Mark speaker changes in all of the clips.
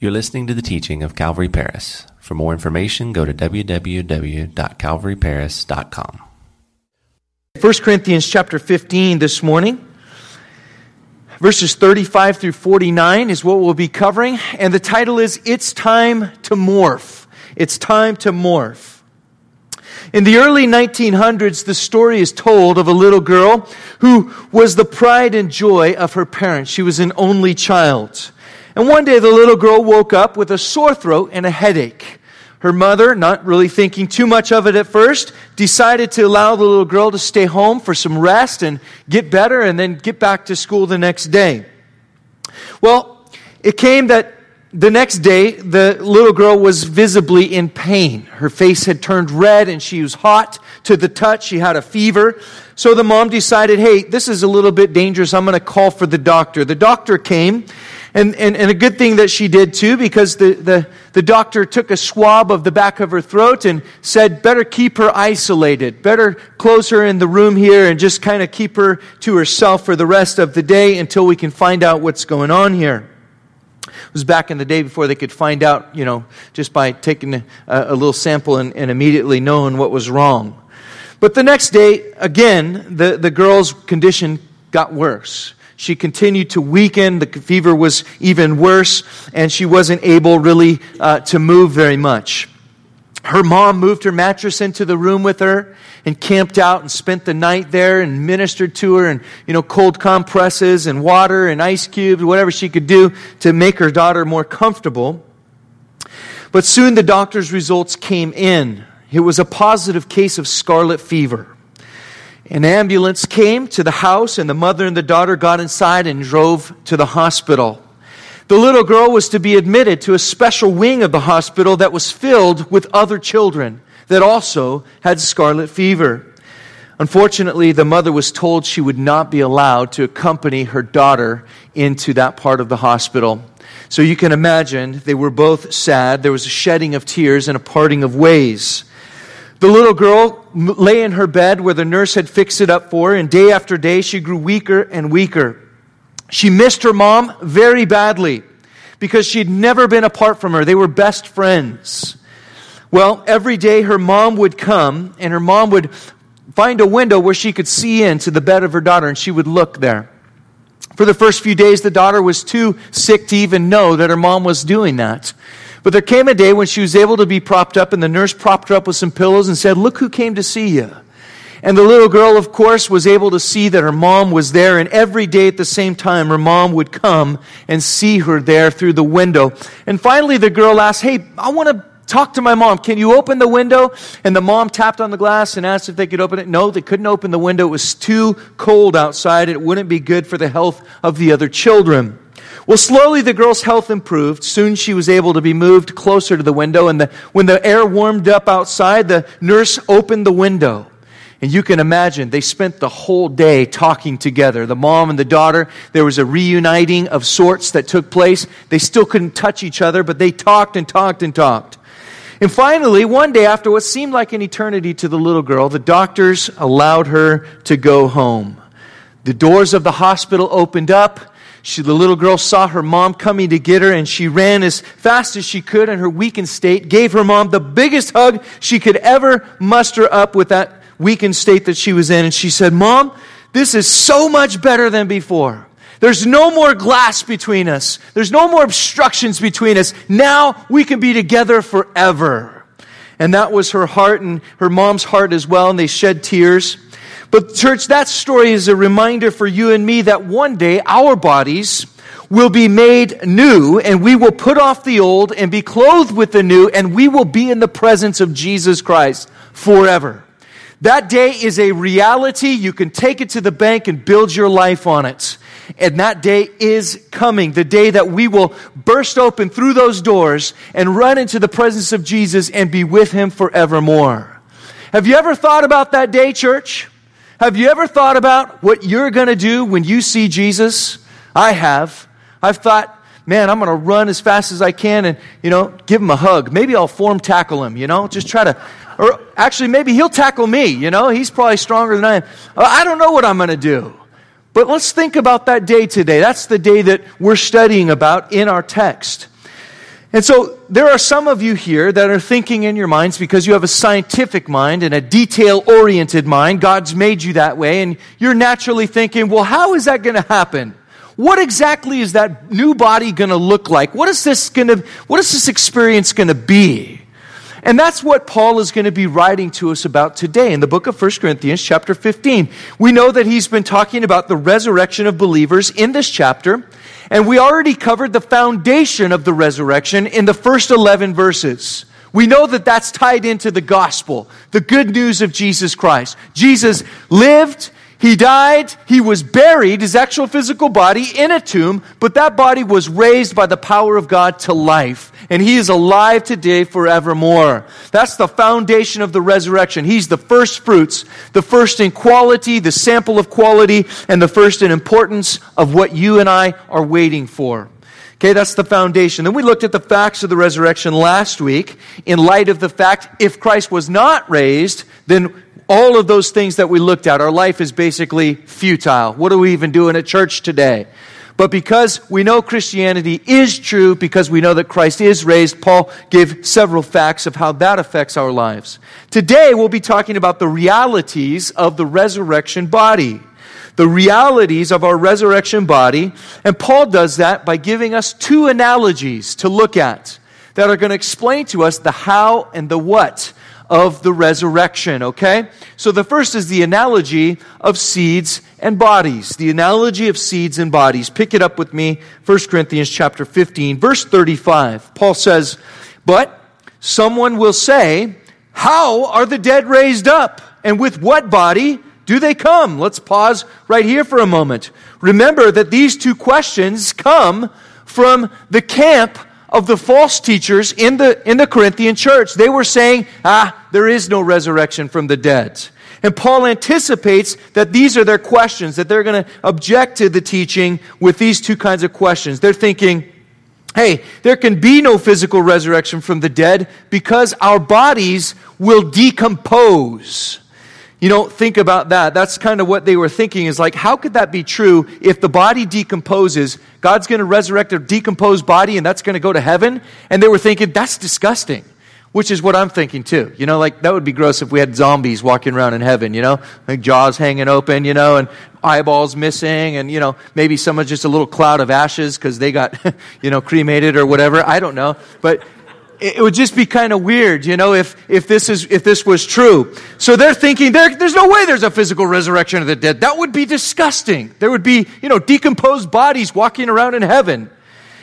Speaker 1: You're listening to the teaching of Calvary Paris. For more information, go to www.calvaryparis.com.
Speaker 2: 1 Corinthians chapter 15 this morning. Verses 35 through 49 is what we'll be covering, and the title is It's Time to Morph. It's Time to Morph. In the early 1900s, the story is told of a little girl who was the pride and joy of her parents. She was an only child. And one day the little girl woke up with a sore throat and a headache. Her mother, not really thinking too much of it at first, decided to allow the little girl to stay home for some rest and get better and then get back to school the next day. Well, it came that the next day, the little girl was visibly in pain. Her face had turned red and she was hot to the touch. She had a fever. So the mom decided, hey, this is a little bit dangerous. I'm going to call for the doctor. The doctor came and, and, and a good thing that she did too, because the, the, the doctor took a swab of the back of her throat and said, better keep her isolated. Better close her in the room here and just kind of keep her to herself for the rest of the day until we can find out what's going on here. It was back in the day before they could find out, you know, just by taking a, a little sample and, and immediately knowing what was wrong. But the next day, again, the, the girl's condition got worse. She continued to weaken. The fever was even worse, and she wasn't able really uh, to move very much. Her mom moved her mattress into the room with her and camped out and spent the night there and ministered to her and, you know, cold compresses and water and ice cubes, whatever she could do to make her daughter more comfortable. But soon the doctor's results came in. It was a positive case of scarlet fever. An ambulance came to the house, and the mother and the daughter got inside and drove to the hospital. The little girl was to be admitted to a special wing of the hospital that was filled with other children that also had scarlet fever. Unfortunately, the mother was told she would not be allowed to accompany her daughter into that part of the hospital. So you can imagine they were both sad. There was a shedding of tears and a parting of ways. The little girl lay in her bed where the nurse had fixed it up for her, and day after day she grew weaker and weaker. She missed her mom very badly because she'd never been apart from her. They were best friends. Well, every day her mom would come, and her mom would find a window where she could see into the bed of her daughter, and she would look there. For the first few days, the daughter was too sick to even know that her mom was doing that. But there came a day when she was able to be propped up, and the nurse propped her up with some pillows and said, Look who came to see you. And the little girl, of course, was able to see that her mom was there, and every day at the same time, her mom would come and see her there through the window. And finally, the girl asked, Hey, I want to talk to my mom. Can you open the window? And the mom tapped on the glass and asked if they could open it. No, they couldn't open the window. It was too cold outside. It wouldn't be good for the health of the other children. Well, slowly the girl's health improved. Soon she was able to be moved closer to the window. And the, when the air warmed up outside, the nurse opened the window. And you can imagine they spent the whole day talking together. The mom and the daughter, there was a reuniting of sorts that took place. They still couldn't touch each other, but they talked and talked and talked. And finally, one day, after what seemed like an eternity to the little girl, the doctors allowed her to go home. The doors of the hospital opened up. She, the little girl saw her mom coming to get her, and she ran as fast as she could in her weakened state, gave her mom the biggest hug she could ever muster up with that weakened state that she was in. And she said, Mom, this is so much better than before. There's no more glass between us. There's no more obstructions between us. Now we can be together forever. And that was her heart and her mom's heart as well, and they shed tears. But, church, that story is a reminder for you and me that one day our bodies will be made new and we will put off the old and be clothed with the new and we will be in the presence of Jesus Christ forever. That day is a reality. You can take it to the bank and build your life on it. And that day is coming. The day that we will burst open through those doors and run into the presence of Jesus and be with him forevermore. Have you ever thought about that day, church? Have you ever thought about what you're going to do when you see Jesus? I have. I've thought, man, I'm going to run as fast as I can and, you know, give him a hug. Maybe I'll form tackle him, you know, just try to, or actually, maybe he'll tackle me, you know, he's probably stronger than I am. Uh, I don't know what I'm going to do. But let's think about that day today. That's the day that we're studying about in our text. And so there are some of you here that are thinking in your minds because you have a scientific mind and a detail oriented mind. God's made you that way. And you're naturally thinking, well, how is that going to happen? What exactly is that new body going to look like? What is this going to, what is this experience going to be? And that's what Paul is going to be writing to us about today in the book of 1 Corinthians, chapter 15. We know that he's been talking about the resurrection of believers in this chapter. And we already covered the foundation of the resurrection in the first 11 verses. We know that that's tied into the gospel, the good news of Jesus Christ. Jesus lived, he died, he was buried, his actual physical body in a tomb, but that body was raised by the power of God to life. And he is alive today forevermore. That's the foundation of the resurrection. He's the first fruits, the first in quality, the sample of quality, and the first in importance of what you and I are waiting for. Okay, that's the foundation. Then we looked at the facts of the resurrection last week in light of the fact if Christ was not raised, then all of those things that we looked at, our life is basically futile. What are we even doing at church today? But because we know Christianity is true, because we know that Christ is raised, Paul gave several facts of how that affects our lives. Today, we'll be talking about the realities of the resurrection body. The realities of our resurrection body. And Paul does that by giving us two analogies to look at that are going to explain to us the how and the what of the resurrection, okay? So the first is the analogy of seeds and bodies. The analogy of seeds and bodies. Pick it up with me, 1 Corinthians chapter 15, verse 35. Paul says, But someone will say, How are the dead raised up? And with what body do they come? Let's pause right here for a moment. Remember that these two questions come from the camp of the false teachers in the, in the Corinthian church. They were saying, ah, there is no resurrection from the dead. And Paul anticipates that these are their questions, that they're going to object to the teaching with these two kinds of questions. They're thinking, hey, there can be no physical resurrection from the dead because our bodies will decompose. You know, think about that. That's kind of what they were thinking is like, how could that be true if the body decomposes? God's going to resurrect a decomposed body and that's going to go to heaven? And they were thinking, that's disgusting. Which is what I'm thinking too. You know, like that would be gross if we had zombies walking around in heaven, you know? Like jaws hanging open, you know, and eyeballs missing, and, you know, maybe someone's just a little cloud of ashes because they got, you know, cremated or whatever. I don't know. But it would just be kind of weird, you know, if, if, this is, if this was true. So they're thinking there, there's no way there's a physical resurrection of the dead. That would be disgusting. There would be, you know, decomposed bodies walking around in heaven.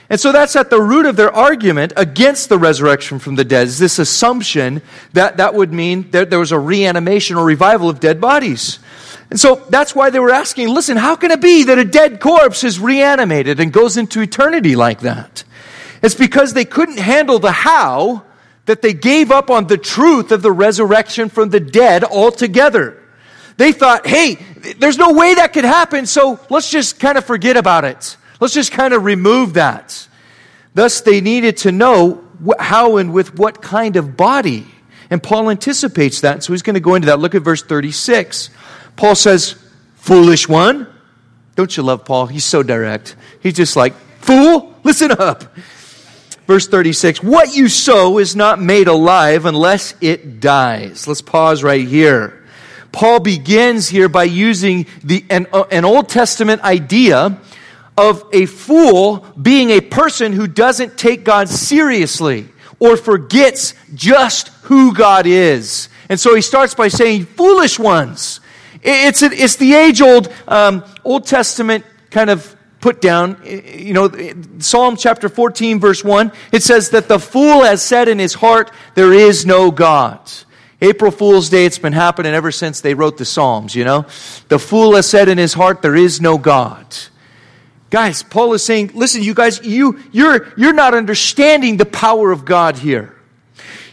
Speaker 2: And so that's at the root of their argument against the resurrection from the dead, is this assumption that that would mean that there was a reanimation or revival of dead bodies. And so that's why they were asking, listen, how can it be that a dead corpse is reanimated and goes into eternity like that? It's because they couldn't handle the how that they gave up on the truth of the resurrection from the dead altogether. They thought, hey, there's no way that could happen, so let's just kind of forget about it. Let's just kind of remove that. Thus, they needed to know how and with what kind of body. And Paul anticipates that, so he's going to go into that. Look at verse 36. Paul says, Foolish one. Don't you love Paul? He's so direct. He's just like, Fool, listen up. Verse 36 What you sow is not made alive unless it dies. Let's pause right here. Paul begins here by using the, an, an Old Testament idea of a fool being a person who doesn't take God seriously or forgets just who God is. And so he starts by saying, Foolish ones. It's, it's the age old um, Old Testament kind of put down. You know, Psalm chapter 14, verse 1, it says that the fool has said in his heart, There is no God. April Fool's Day, it's been happening ever since they wrote the Psalms, you know. The fool has said in his heart, There is no God. Guys, Paul is saying, listen, you guys, you, you're, you're not understanding the power of God here.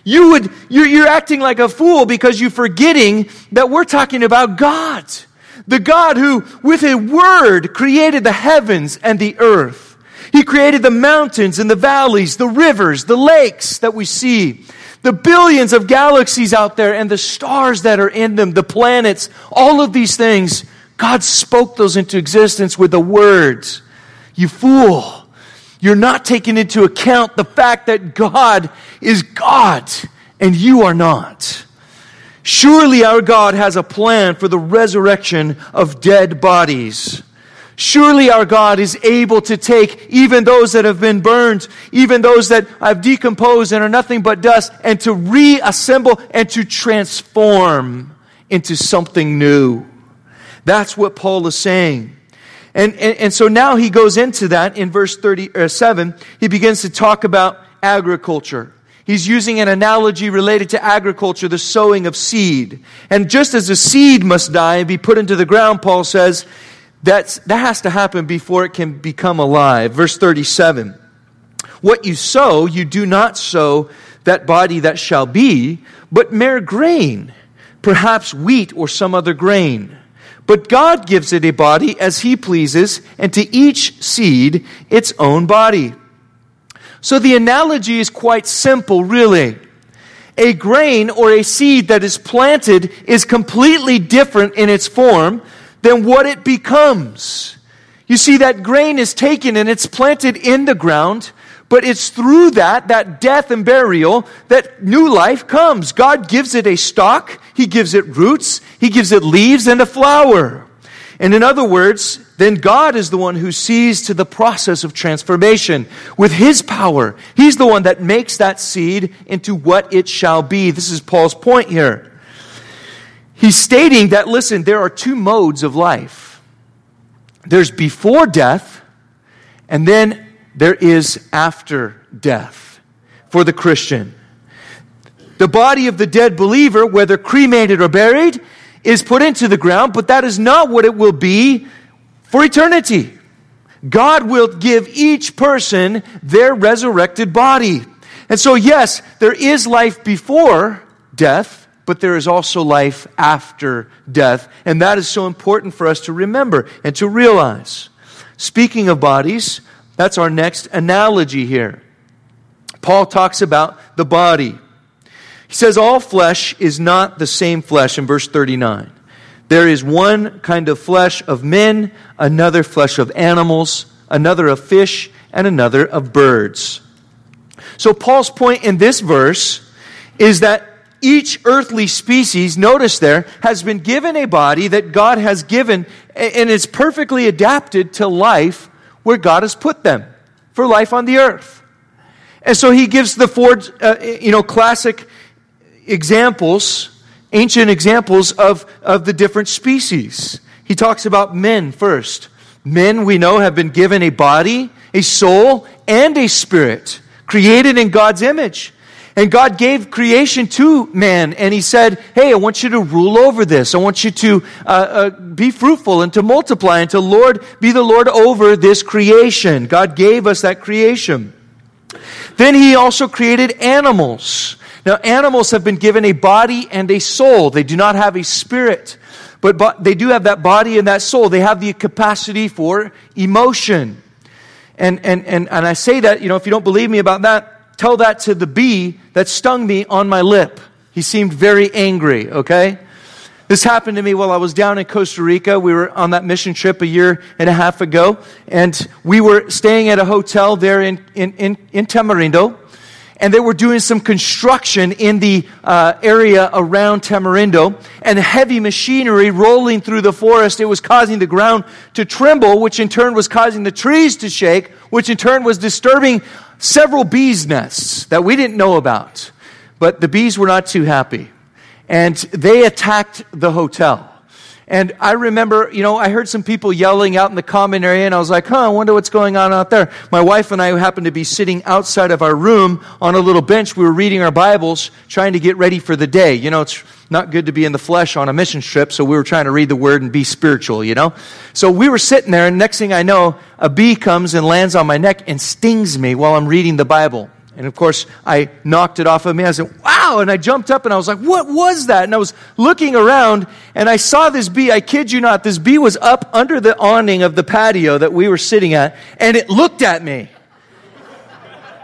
Speaker 2: You would, you're, you're acting like a fool because you're forgetting that we're talking about God. The God who, with a word, created the heavens and the earth. He created the mountains and the valleys, the rivers, the lakes that we see, the billions of galaxies out there and the stars that are in them, the planets, all of these things. God spoke those into existence with the words. You fool. You're not taking into account the fact that God is God and you are not. Surely our God has a plan for the resurrection of dead bodies. Surely our God is able to take even those that have been burned, even those that have decomposed and are nothing but dust, and to reassemble and to transform into something new. That's what Paul is saying. And, and, and so now he goes into that in verse 37. Uh, he begins to talk about agriculture. He's using an analogy related to agriculture, the sowing of seed. And just as a seed must die and be put into the ground, Paul says, that's, that has to happen before it can become alive. Verse 37 What you sow, you do not sow that body that shall be, but mere grain, perhaps wheat or some other grain. But God gives it a body as He pleases, and to each seed its own body. So the analogy is quite simple, really. A grain or a seed that is planted is completely different in its form than what it becomes. You see, that grain is taken and it's planted in the ground, but it's through that, that death and burial, that new life comes. God gives it a stalk, He gives it roots, He gives it leaves and a flower. And in other words, then God is the one who sees to the process of transformation with His power. He's the one that makes that seed into what it shall be. This is Paul's point here. He's stating that, listen, there are two modes of life there's before death, and then there is after death for the Christian. The body of the dead believer, whether cremated or buried, is put into the ground, but that is not what it will be for eternity. God will give each person their resurrected body. And so, yes, there is life before death, but there is also life after death. And that is so important for us to remember and to realize. Speaking of bodies, that's our next analogy here. Paul talks about the body. He says, All flesh is not the same flesh in verse 39. There is one kind of flesh of men, another flesh of animals, another of fish, and another of birds. So, Paul's point in this verse is that each earthly species, notice there, has been given a body that God has given and is perfectly adapted to life where God has put them for life on the earth. And so he gives the four, uh, you know, classic examples, ancient examples of, of the different species. He talks about men first. Men, we know, have been given a body, a soul, and a spirit, created in God's image. And God gave creation to man, and He said, Hey, I want you to rule over this. I want you to uh, uh, be fruitful and to multiply and to Lord, be the Lord over this creation. God gave us that creation. Then He also created animals. Now, animals have been given a body and a soul. They do not have a spirit, but, but they do have that body and that soul. They have the capacity for emotion. And, and, and, and I say that, you know, if you don't believe me about that, tell that to the bee that stung me on my lip. He seemed very angry, okay? This happened to me while I was down in Costa Rica. We were on that mission trip a year and a half ago, and we were staying at a hotel there in, in, in, in Tamarindo and they were doing some construction in the uh, area around Tamarindo, and heavy machinery rolling through the forest. It was causing the ground to tremble, which in turn was causing the trees to shake, which in turn was disturbing several bees' nests that we didn't know about. But the bees were not too happy, and they attacked the hotel. And I remember, you know, I heard some people yelling out in the common area, and I was like, huh, I wonder what's going on out there. My wife and I happened to be sitting outside of our room on a little bench. We were reading our Bibles, trying to get ready for the day. You know, it's not good to be in the flesh on a mission trip, so we were trying to read the Word and be spiritual, you know? So we were sitting there, and next thing I know, a bee comes and lands on my neck and stings me while I'm reading the Bible. And of course, I knocked it off of me. I said, wow. And I jumped up and I was like, what was that? And I was looking around and I saw this bee. I kid you not, this bee was up under the awning of the patio that we were sitting at and it looked at me.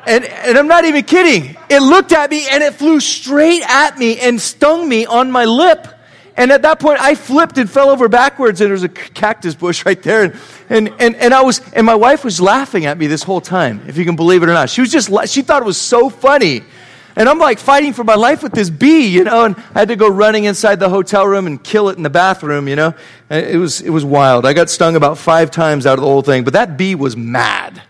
Speaker 2: And, and I'm not even kidding. It looked at me and it flew straight at me and stung me on my lip. And at that point, I flipped and fell over backwards, and there was a cactus bush right there. And, and, and, and I was, and my wife was laughing at me this whole time, if you can believe it or not. She was just, she thought it was so funny. And I'm like fighting for my life with this bee, you know, and I had to go running inside the hotel room and kill it in the bathroom, you know. It was, it was wild. I got stung about five times out of the whole thing, but that bee was mad.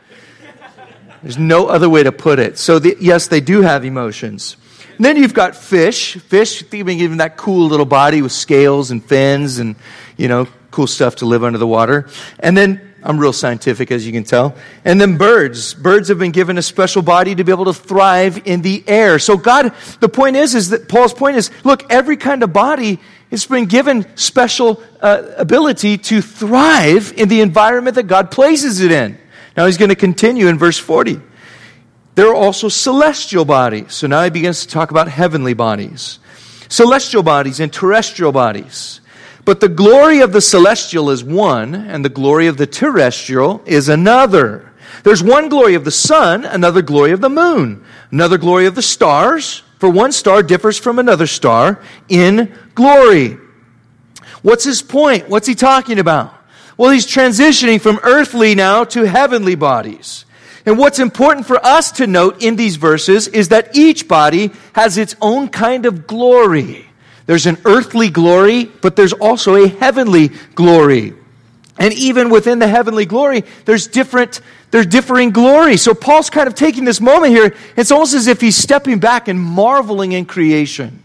Speaker 2: There's no other way to put it. So, the, yes, they do have emotions. And then you've got fish. Fish, think given that cool little body with scales and fins and, you know, cool stuff to live under the water. And then I'm real scientific, as you can tell. And then birds. Birds have been given a special body to be able to thrive in the air. So God, the point is, is that Paul's point is, look, every kind of body has been given special uh, ability to thrive in the environment that God places it in. Now he's going to continue in verse 40. There are also celestial bodies. So now he begins to talk about heavenly bodies. Celestial bodies and terrestrial bodies. But the glory of the celestial is one, and the glory of the terrestrial is another. There's one glory of the sun, another glory of the moon, another glory of the stars, for one star differs from another star in glory. What's his point? What's he talking about? Well, he's transitioning from earthly now to heavenly bodies. And what's important for us to note in these verses is that each body has its own kind of glory. There's an earthly glory, but there's also a heavenly glory. And even within the heavenly glory, there's different, there's differing glory. So Paul's kind of taking this moment here. It's almost as if he's stepping back and marveling in creation.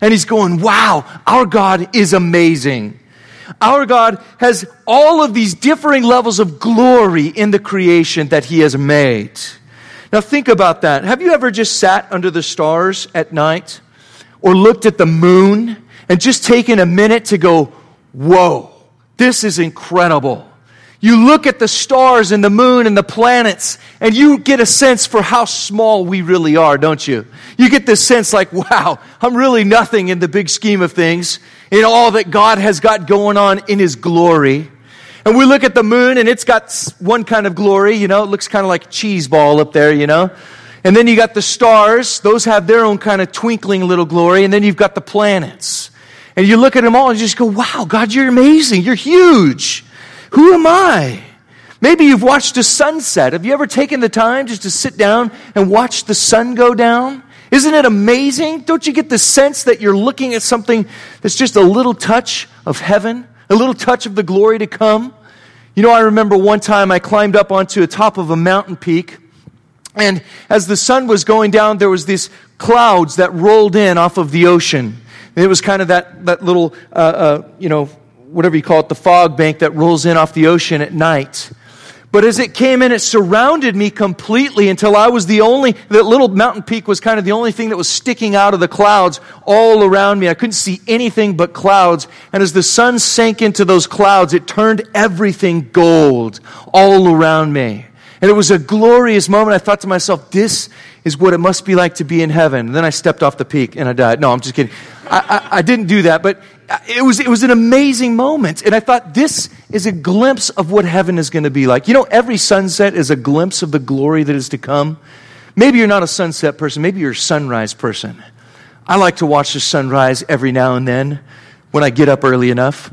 Speaker 2: And he's going, wow, our God is amazing. Our God has all of these differing levels of glory in the creation that he has made. Now think about that. Have you ever just sat under the stars at night? or looked at the moon and just taken a minute to go, whoa, this is incredible. You look at the stars and the moon and the planets, and you get a sense for how small we really are, don't you? You get this sense like, wow, I'm really nothing in the big scheme of things, in all that God has got going on in His glory. And we look at the moon, and it's got one kind of glory, you know, it looks kind of like a cheese ball up there, you know. And then you got the stars, those have their own kind of twinkling little glory. And then you've got the planets. And you look at them all and you just go, wow, God, you're amazing. You're huge. Who am I? Maybe you've watched a sunset. Have you ever taken the time just to sit down and watch the sun go down? Isn't it amazing? Don't you get the sense that you're looking at something that's just a little touch of heaven, a little touch of the glory to come? You know, I remember one time I climbed up onto the top of a mountain peak and as the sun was going down, there was these clouds that rolled in off of the ocean. And it was kind of that, that little, uh, uh, you know, whatever you call it, the fog bank that rolls in off the ocean at night. But as it came in, it surrounded me completely until I was the only, that little mountain peak was kind of the only thing that was sticking out of the clouds all around me. I couldn't see anything but clouds. And as the sun sank into those clouds, it turned everything gold all around me. And it was a glorious moment. I thought to myself, this is what it must be like to be in heaven. And then I stepped off the peak and I died. No, I'm just kidding. I, I, I didn't do that, but it was, it was an amazing moment. And I thought, this is a glimpse of what heaven is going to be like. You know, every sunset is a glimpse of the glory that is to come. Maybe you're not a sunset person, maybe you're a sunrise person. I like to watch the sunrise every now and then when I get up early enough.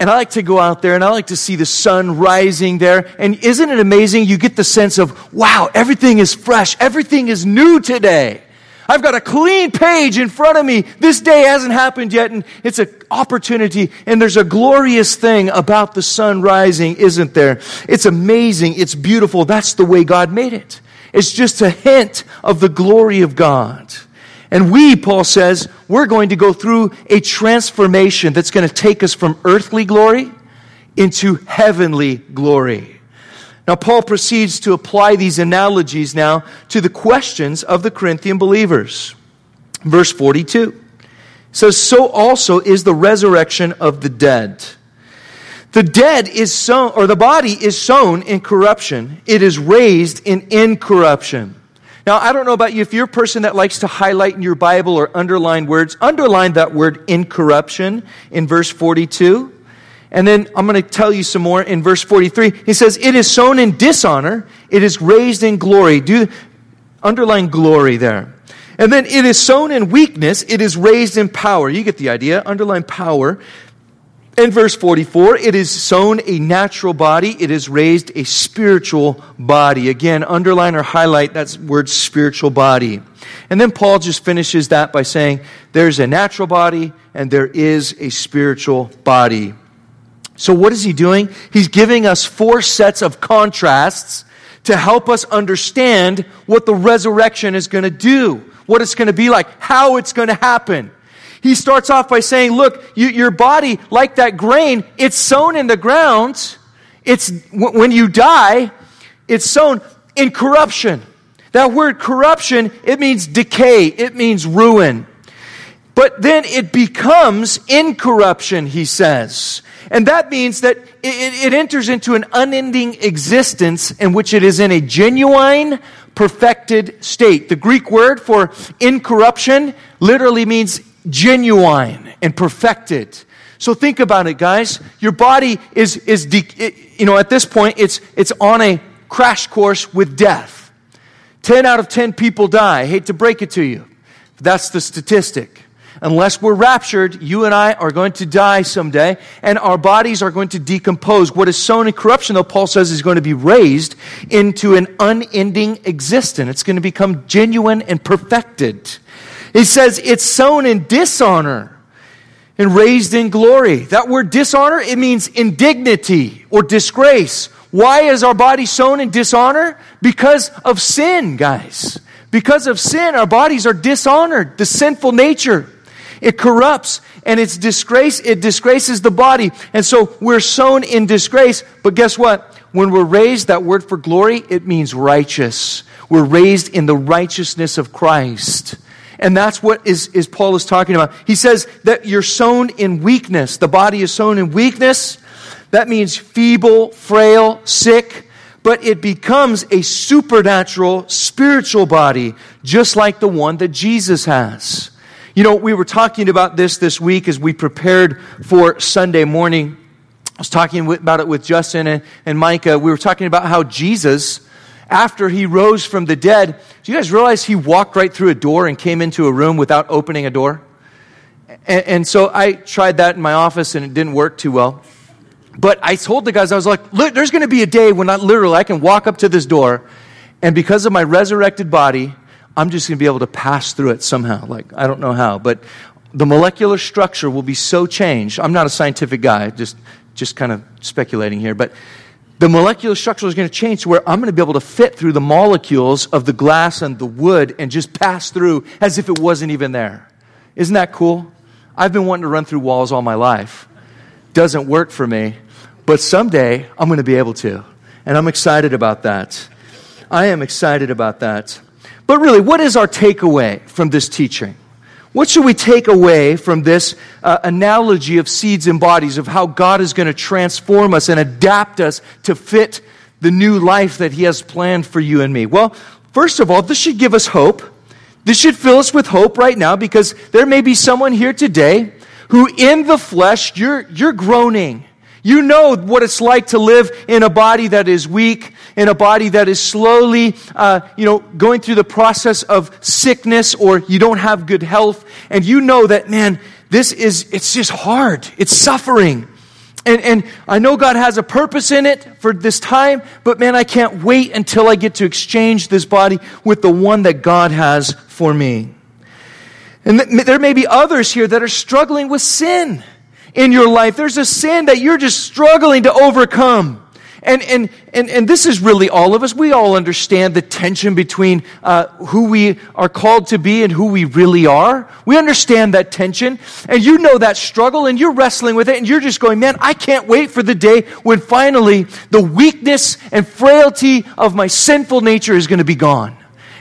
Speaker 2: And I like to go out there and I like to see the sun rising there. And isn't it amazing? You get the sense of, wow, everything is fresh. Everything is new today. I've got a clean page in front of me. This day hasn't happened yet, and it's an opportunity. And there's a glorious thing about the sun rising, isn't there? It's amazing. It's beautiful. That's the way God made it. It's just a hint of the glory of God. And we, Paul says, we're going to go through a transformation that's going to take us from earthly glory into heavenly glory. Now, Paul proceeds to apply these analogies now to the questions of the Corinthian believers. Verse 42 says, So also is the resurrection of the dead. The dead is sown, or the body is sown in corruption, it is raised in incorruption. Now, I don't know about you, if you're a person that likes to highlight in your Bible or underline words, underline that word incorruption in verse 42. And then I'm going to tell you some more in verse 43. He says, It is sown in dishonor, it is raised in glory. Do underline glory there. And then it is sown in weakness, it is raised in power. You get the idea. Underline power. In verse 44, it is sown a natural body, it is raised a spiritual body. Again, underline or highlight that word spiritual body. And then Paul just finishes that by saying there's a natural body and there is a spiritual body. So, what is he doing? He's giving us four sets of contrasts to help us understand what the resurrection is going to do, what it's going to be like, how it's going to happen. He starts off by saying, Look, you, your body, like that grain, it's sown in the ground. It's, when you die, it's sown in corruption. That word corruption, it means decay, it means ruin. But then it becomes incorruption, he says. And that means that it, it, enters into an unending existence in which it is in a genuine, perfected state. The Greek word for incorruption literally means genuine and perfected. So think about it, guys. Your body is, is de- you know, at this point, it's, it's on a crash course with death. 10 out of 10 people die. I hate to break it to you. That's the statistic unless we're raptured, you and I are going to die someday, and our bodies are going to decompose. What is sown in corruption, though, Paul says, is going to be raised into an unending existence. It's going to become genuine and perfected. He says it's sown in dishonor and raised in glory. That word dishonor, it means indignity or disgrace. Why is our body sown in dishonor? Because of sin, guys. Because of sin, our bodies are dishonored. The sinful nature. It corrupts and it's disgrace, it disgraces the body. And so we're sown in disgrace. But guess what? When we're raised, that word for glory, it means righteous. We're raised in the righteousness of Christ. And that's what is, is Paul is talking about. He says that you're sown in weakness. The body is sown in weakness. That means feeble, frail, sick, but it becomes a supernatural, spiritual body, just like the one that Jesus has. You know, we were talking about this this week as we prepared for Sunday morning. I was talking about it with Justin and, and Micah. We were talking about how Jesus, after he rose from the dead, do you guys realize he walked right through a door and came into a room without opening a door? And, and so I tried that in my office and it didn't work too well. But I told the guys, I was like, there's going to be a day when I literally I can walk up to this door and because of my resurrected body, I'm just going to be able to pass through it somehow. Like, I don't know how, but the molecular structure will be so changed. I'm not a scientific guy, just, just kind of speculating here, but the molecular structure is going to change to where I'm going to be able to fit through the molecules of the glass and the wood and just pass through as if it wasn't even there. Isn't that cool? I've been wanting to run through walls all my life. Doesn't work for me, but someday I'm going to be able to. And I'm excited about that. I am excited about that. But really, what is our takeaway from this teaching? What should we take away from this uh, analogy of seeds and bodies, of how God is going to transform us and adapt us to fit the new life that He has planned for you and me? Well, first of all, this should give us hope. This should fill us with hope right now because there may be someone here today who, in the flesh, you're, you're groaning. You know what it's like to live in a body that is weak, in a body that is slowly, uh, you know, going through the process of sickness or you don't have good health. And you know that, man, this is, it's just hard. It's suffering. And, and I know God has a purpose in it for this time, but man, I can't wait until I get to exchange this body with the one that God has for me. And th- there may be others here that are struggling with sin in your life. There's a sin that you're just struggling to overcome. And, and, and, and this is really all of us. We all understand the tension between uh, who we are called to be and who we really are. We understand that tension. And you know that struggle and you're wrestling with it and you're just going, man, I can't wait for the day when finally the weakness and frailty of my sinful nature is going to be gone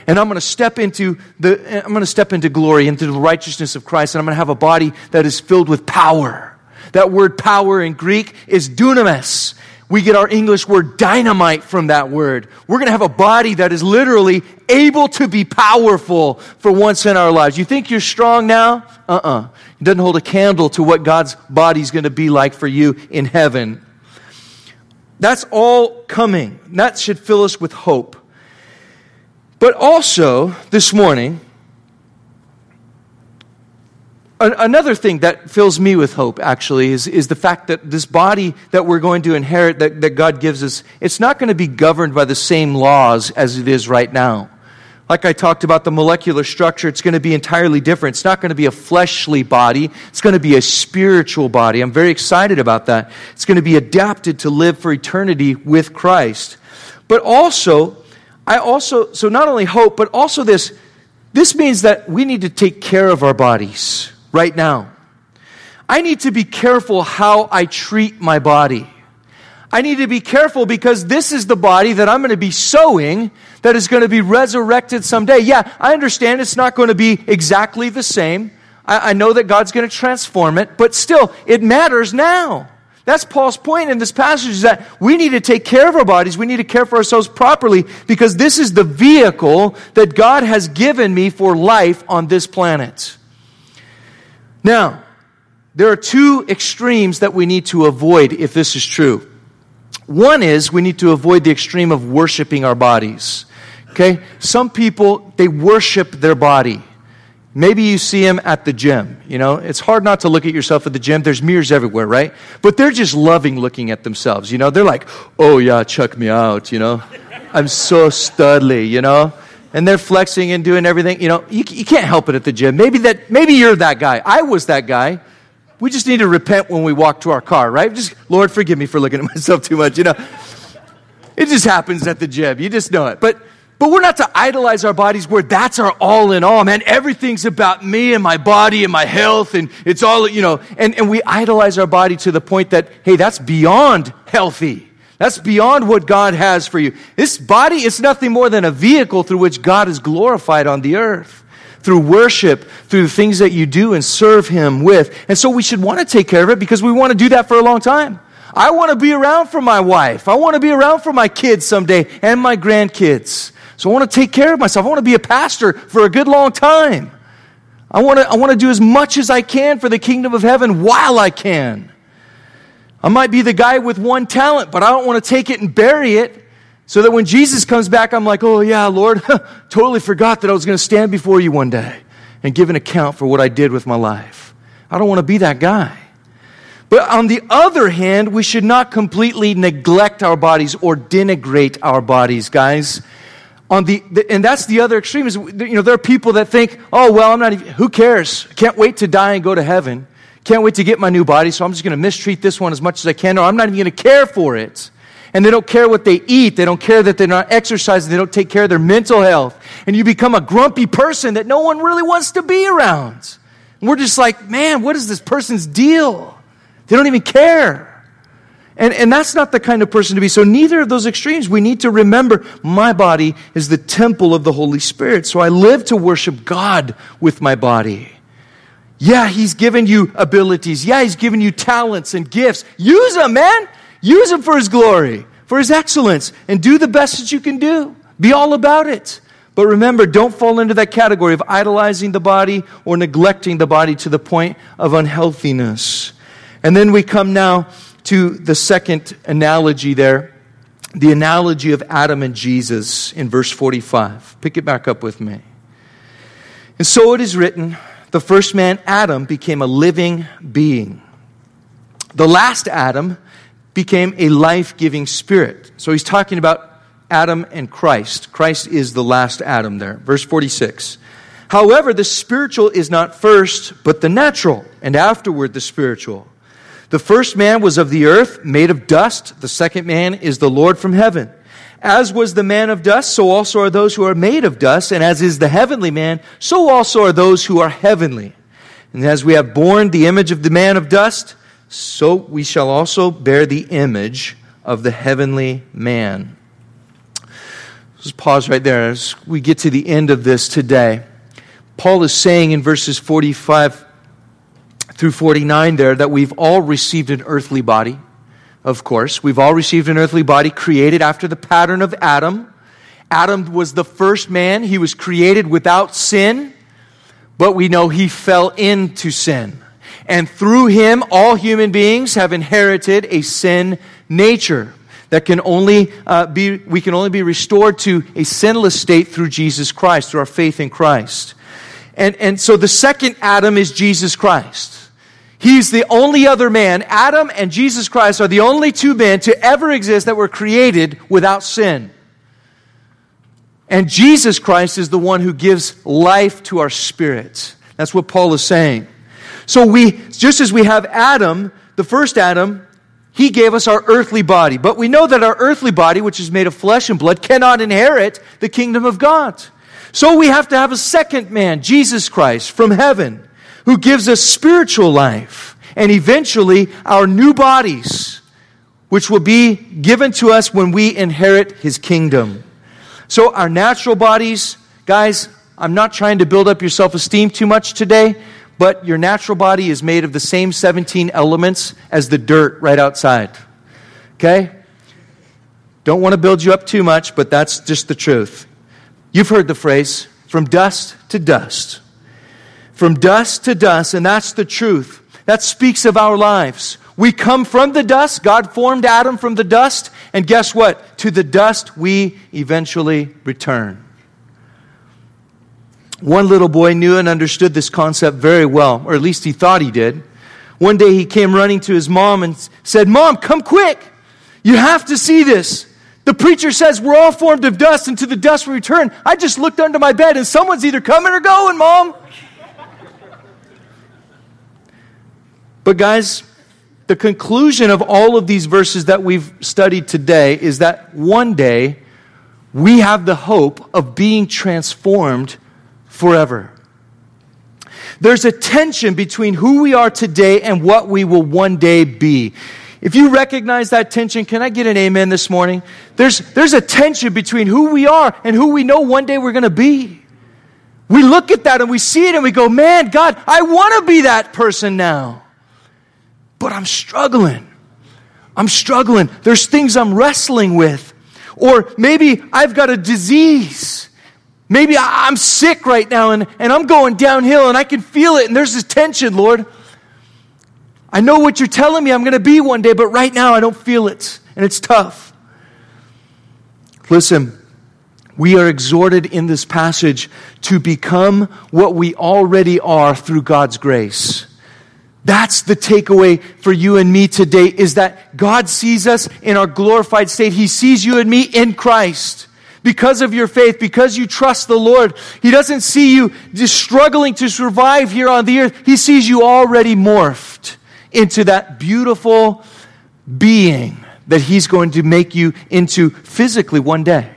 Speaker 2: and I'm going to step into the I'm going to step into glory into the righteousness of Christ and I'm going to have a body that is filled with power. That word power in Greek is dunamis. We get our English word dynamite from that word. We're going to have a body that is literally able to be powerful for once in our lives. You think you're strong now? Uh uh-uh. uh It doesn't hold a candle to what God's body is going to be like for you in heaven. That's all coming. That should fill us with hope. But also, this morning, another thing that fills me with hope, actually, is, is the fact that this body that we're going to inherit, that, that God gives us, it's not going to be governed by the same laws as it is right now. Like I talked about the molecular structure, it's going to be entirely different. It's not going to be a fleshly body, it's going to be a spiritual body. I'm very excited about that. It's going to be adapted to live for eternity with Christ. But also, I also, so not only hope, but also this, this means that we need to take care of our bodies right now. I need to be careful how I treat my body. I need to be careful because this is the body that I'm going to be sowing that is going to be resurrected someday. Yeah, I understand it's not going to be exactly the same. I, I know that God's going to transform it, but still, it matters now. That's Paul's point in this passage is that we need to take care of our bodies. We need to care for ourselves properly because this is the vehicle that God has given me for life on this planet. Now, there are two extremes that we need to avoid if this is true. One is we need to avoid the extreme of worshiping our bodies. Okay? Some people, they worship their body. Maybe you see them at the gym. You know, it's hard not to look at yourself at the gym. There's mirrors everywhere, right? But they're just loving looking at themselves. You know, they're like, oh yeah, check me out. You know, I'm so studly. You know, and they're flexing and doing everything. You know, you, you can't help it at the gym. Maybe that, maybe you're that guy. I was that guy. We just need to repent when we walk to our car, right? Just, Lord, forgive me for looking at myself too much. You know, it just happens at the gym. You just know it. But, but we're not to idolize our bodies where that's our all in all, man. Everything's about me and my body and my health, and it's all, you know, and, and we idolize our body to the point that, hey, that's beyond healthy. That's beyond what God has for you. This body is nothing more than a vehicle through which God is glorified on the earth. Through worship, through the things that you do and serve Him with. And so we should want to take care of it because we want to do that for a long time. I want to be around for my wife. I want to be around for my kids someday and my grandkids. So I want to take care of myself. I want to be a pastor for a good long time. I want to, I want to do as much as I can for the kingdom of heaven while I can. I might be the guy with one talent, but I don't want to take it and bury it so that when Jesus comes back, I'm like, oh, yeah, Lord, totally forgot that I was going to stand before you one day and give an account for what I did with my life. I don't want to be that guy. But on the other hand, we should not completely neglect our bodies or denigrate our bodies, guys. On the, and that's the other extreme is, you know, there are people that think, oh, well, I'm not even, who cares? can't wait to die and go to heaven. Can't wait to get my new body, so I'm just going to mistreat this one as much as I can, or I'm not even going to care for it. And they don't care what they eat. They don't care that they're not exercising. They don't take care of their mental health. And you become a grumpy person that no one really wants to be around. And we're just like, man, what is this person's deal? They don't even care. And, and that's not the kind of person to be. So, neither of those extremes. We need to remember my body is the temple of the Holy Spirit. So, I live to worship God with my body. Yeah, He's given you abilities. Yeah, He's given you talents and gifts. Use them, man. Use them for His glory, for His excellence, and do the best that you can do. Be all about it. But remember, don't fall into that category of idolizing the body or neglecting the body to the point of unhealthiness. And then we come now to the second analogy there the analogy of Adam and Jesus in verse 45. Pick it back up with me. And so it is written the first man, Adam, became a living being. The last Adam became a life giving spirit. So he's talking about Adam and Christ. Christ is the last Adam there. Verse 46. However, the spiritual is not first, but the natural, and afterward the spiritual. The first man was of the earth, made of dust. The second man is the Lord from heaven. As was the man of dust, so also are those who are made of dust, and as is the heavenly man, so also are those who are heavenly. And as we have borne the image of the man of dust, so we shall also bear the image of the heavenly man. Let's pause right there as we get to the end of this today. Paul is saying in verses 45 through 49 there that we've all received an earthly body of course. We've all received an earthly body created after the pattern of Adam. Adam was the first man. He was created without sin, but we know he fell into sin. And through him, all human beings have inherited a sin nature that can only uh, be, we can only be restored to a sinless state through Jesus Christ, through our faith in Christ. And, and so the second Adam is Jesus Christ. He's the only other man. Adam and Jesus Christ are the only two men to ever exist that were created without sin. And Jesus Christ is the one who gives life to our spirits. That's what Paul is saying. So we, just as we have Adam, the first Adam, he gave us our earthly body. But we know that our earthly body, which is made of flesh and blood, cannot inherit the kingdom of God. So we have to have a second man, Jesus Christ, from heaven, who gives us spiritual life and eventually our new bodies, which will be given to us when we inherit his kingdom. So our natural bodies, guys, I'm not trying to build up your self esteem too much today, but your natural body is made of the same 17 elements as the dirt right outside. Okay? Don't want to build you up too much, but that's just the truth. You've heard the phrase, from dust to dust. From dust to dust, and that's the truth. That speaks of our lives. We come from the dust. God formed Adam from the dust. And guess what? To the dust we eventually return. One little boy knew and understood this concept very well, or at least he thought he did. One day he came running to his mom and said, Mom, come quick. You have to see this. The preacher says we're all formed of dust and to the dust we return. I just looked under my bed and someone's either coming or going, Mom. But, guys, the conclusion of all of these verses that we've studied today is that one day we have the hope of being transformed forever. There's a tension between who we are today and what we will one day be. If you recognize that tension, can I get an amen this morning? There's, there's a tension between who we are and who we know one day we're going to be. We look at that and we see it and we go, man, God, I want to be that person now but I'm struggling. I'm struggling. There's things I'm wrestling with. Or maybe I've got a disease. Maybe I'm sick right now and, and I'm going downhill and I can feel it and there's this tension, Lord. I know what you're telling me I'm going to be one day, but right now I don't feel it and it's tough. Listen, we are exhorted in this passage to become what we already are through God's grace. That's the takeaway for you and me today is that God sees us in our glorified state. He sees you and me in Christ. Because of your faith, because you trust the Lord, He doesn't see you just struggling to survive here on the earth. He sees you already morphed into that beautiful being that He's going to make you into physically one day.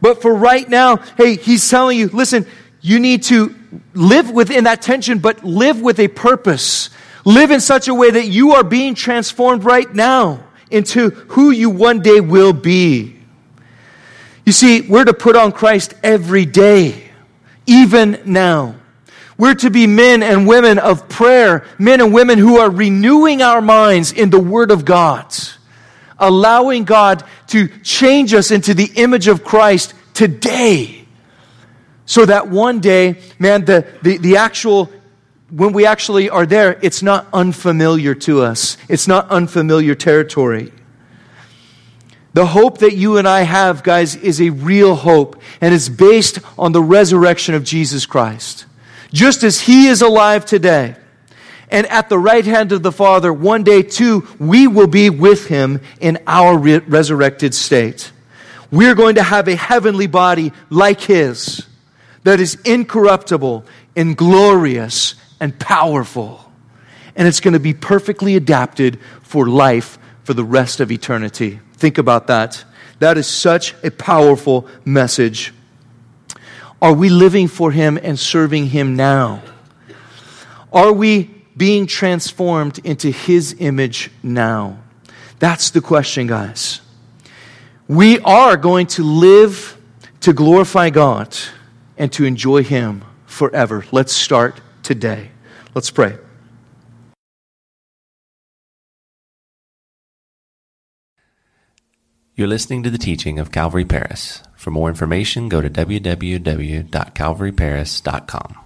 Speaker 2: But for right now, hey, He's telling you, listen, you need to live within that tension, but live with a purpose Live in such a way that you are being transformed right now into who you one day will be. You see, we're to put on Christ every day, even now. We're to be men and women of prayer, men and women who are renewing our minds in the Word of God, allowing God to change us into the image of Christ today. So that one day, man, the, the, the actual when we actually are there, it's not unfamiliar to us. It's not unfamiliar territory. The hope that you and I have, guys, is a real hope, and it's based on the resurrection of Jesus Christ. Just as He is alive today, and at the right hand of the Father, one day too, we will be with Him in our re- resurrected state. We're going to have a heavenly body like His that is incorruptible and glorious and powerful. And it's going to be perfectly adapted for life for the rest of eternity. Think about that. That is such a powerful message. Are we living for Him and serving Him now? Are we being transformed into His image now? That's the question, guys. We are going to live to glorify God and to enjoy Him forever. Let's start today. Let's pray.
Speaker 1: You're listening to the teaching of Calvary Paris. For more information, go to www.calvaryparis.com.